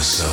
the sun.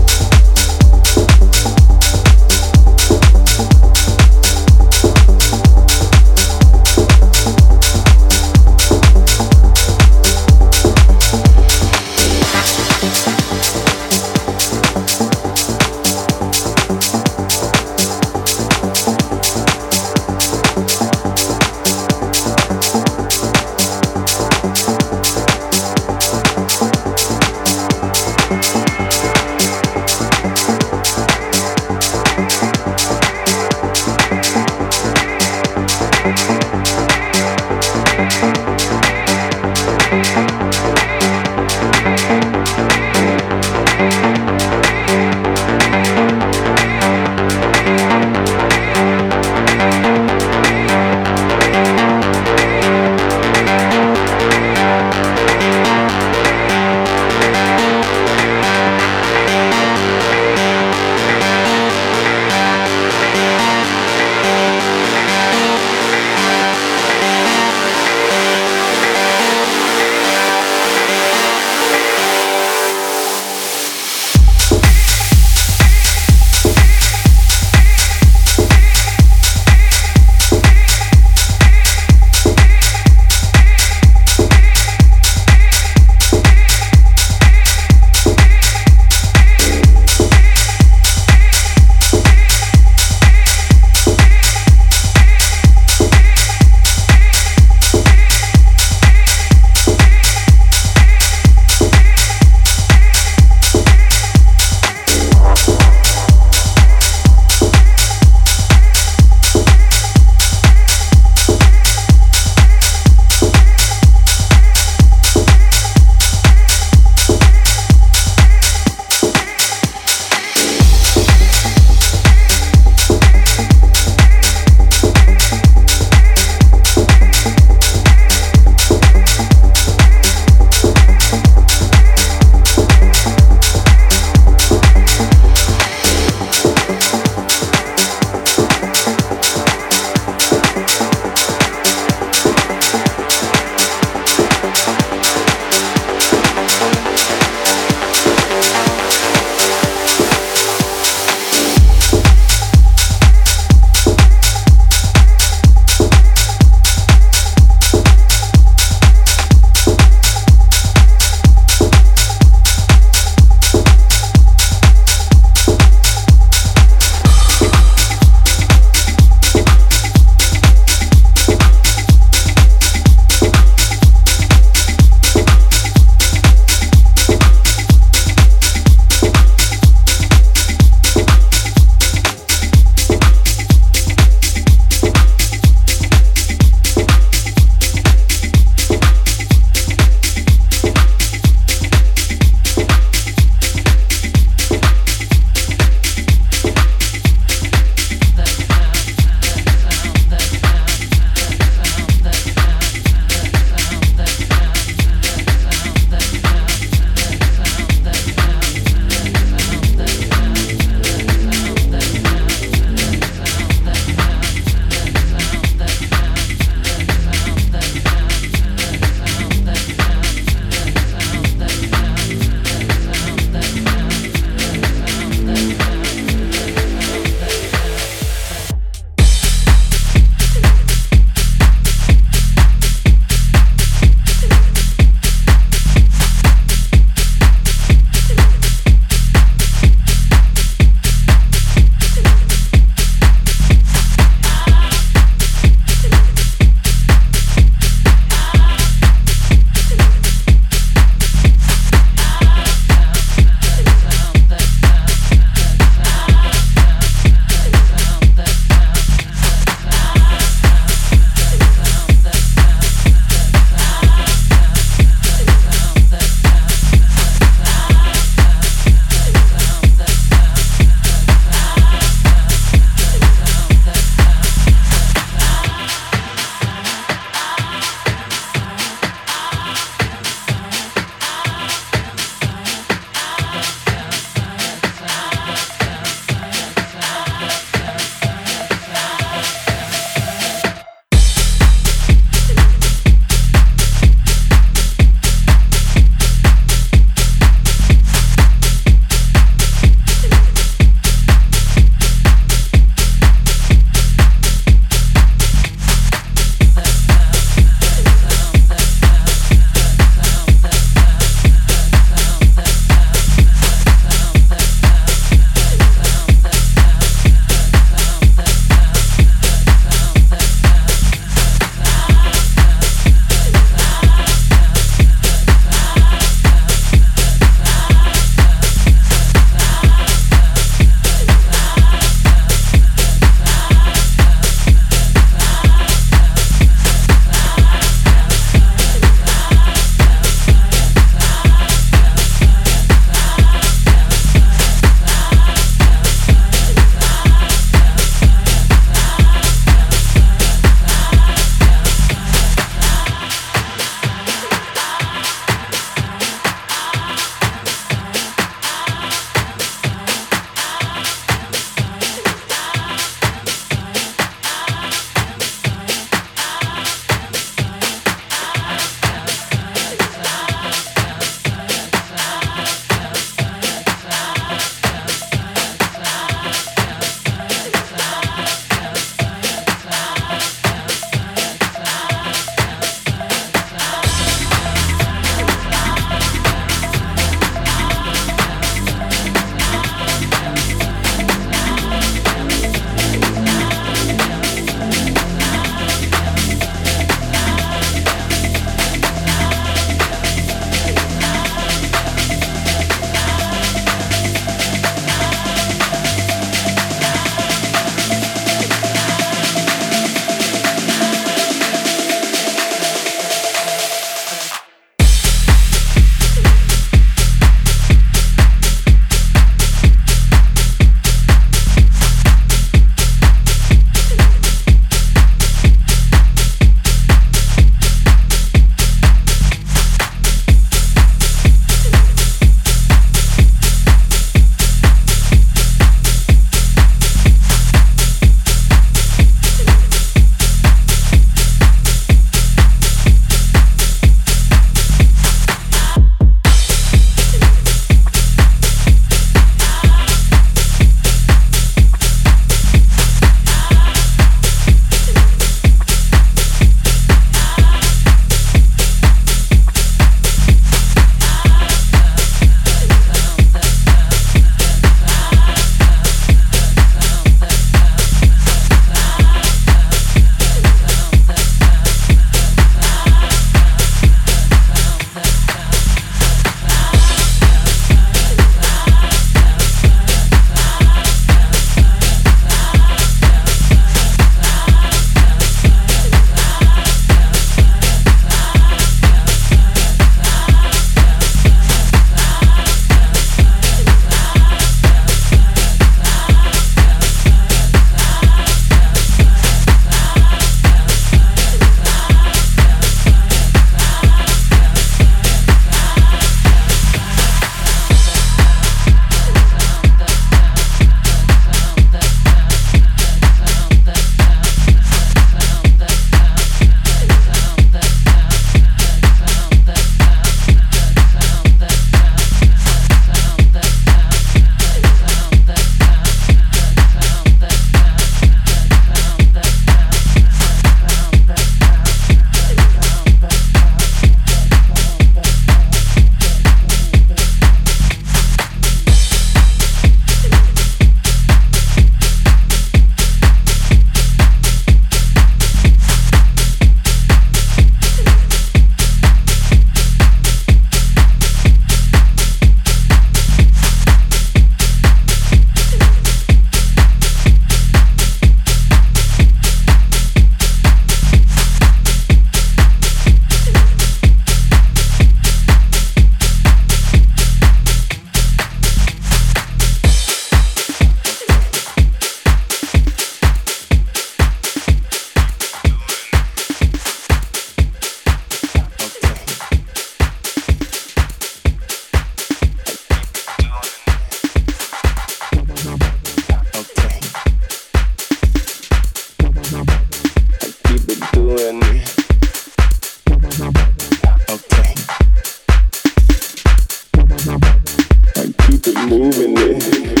Moving it.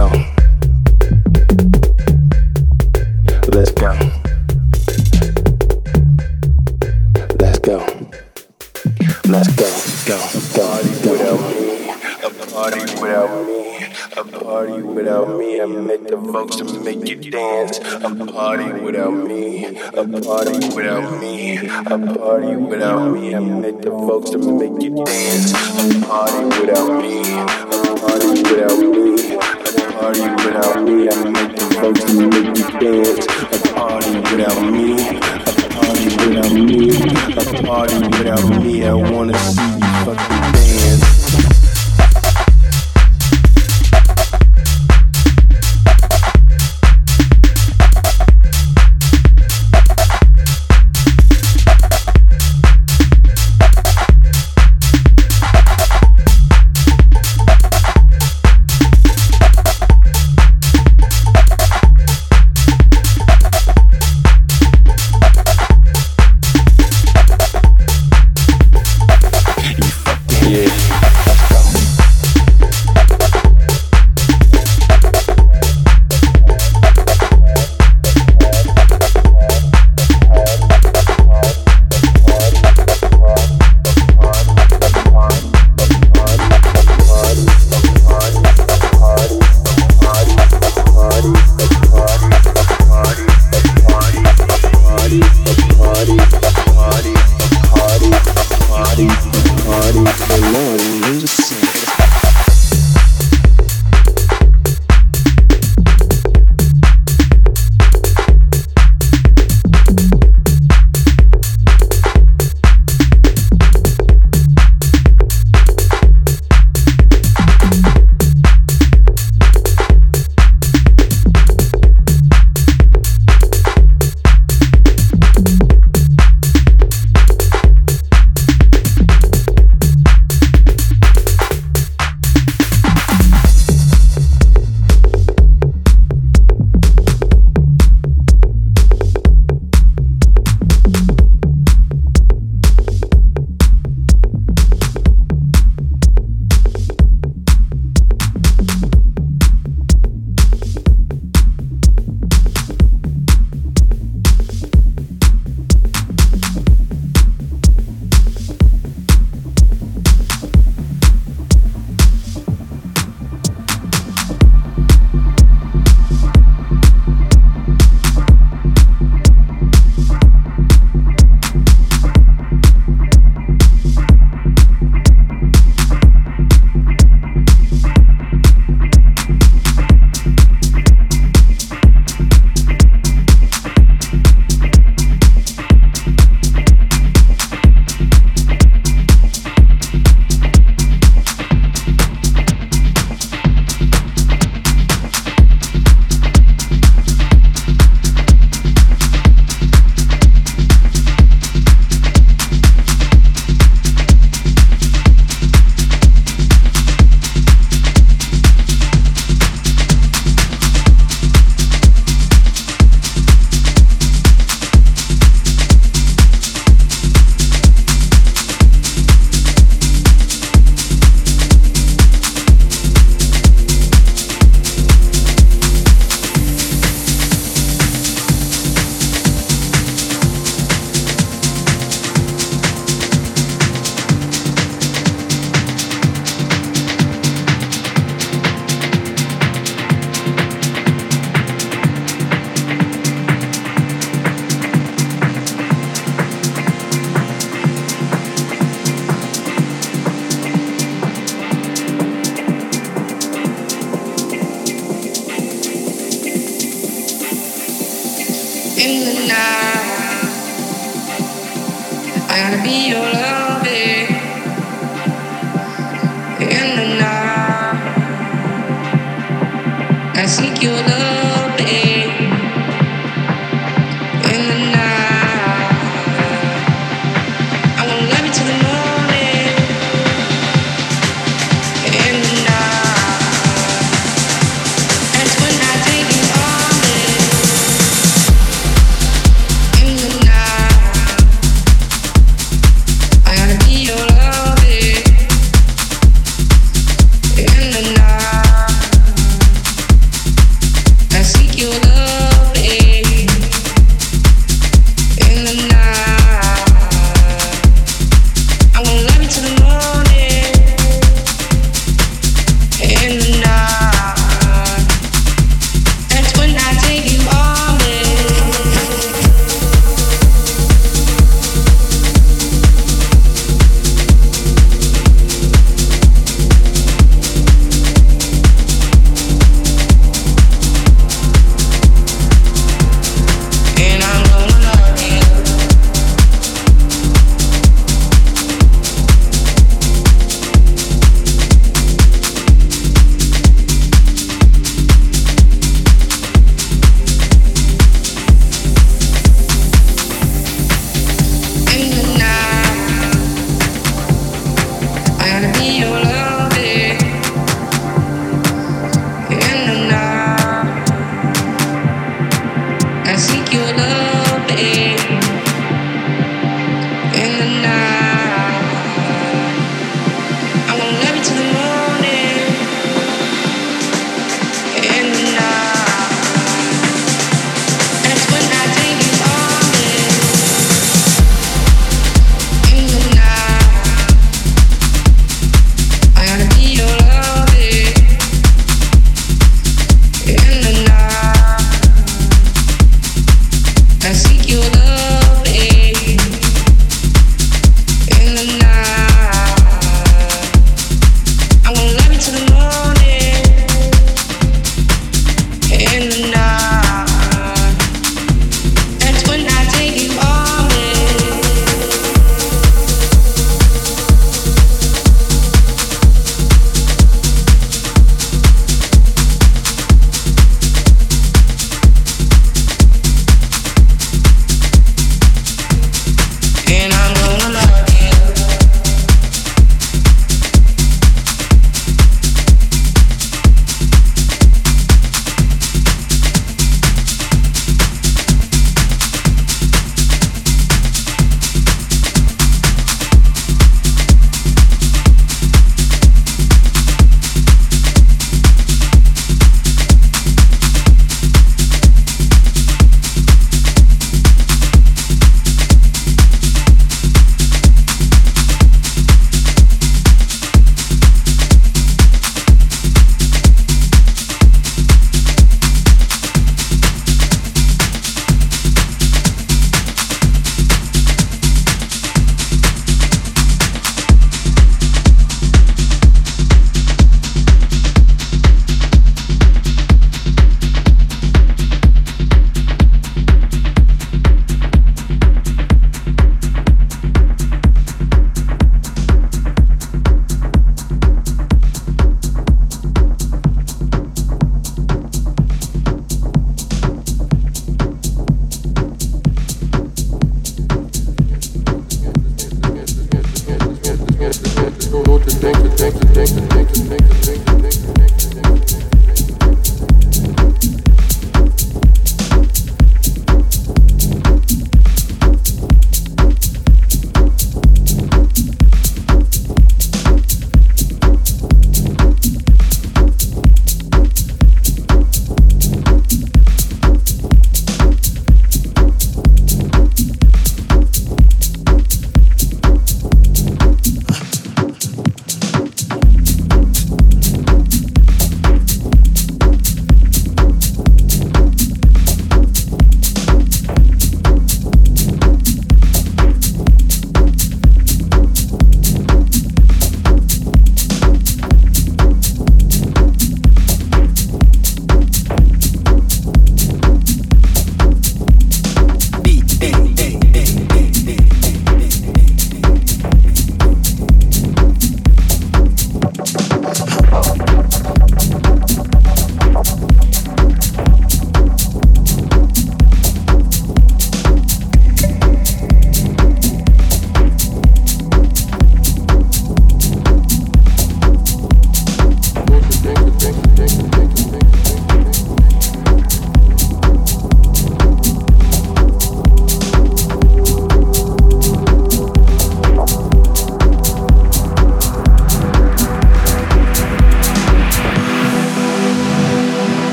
go. Let's go. Let's go. Let's go. Go. Go. Party without me. A party without me. A party without me. I make the folks to make you dance. A party without me. A party without me. A party without me. I make the folks to make you dance. A party without me. A party without me party without me. I make the folks make you dance. A party without me. A party without me. A party without me. I wanna see you fucking.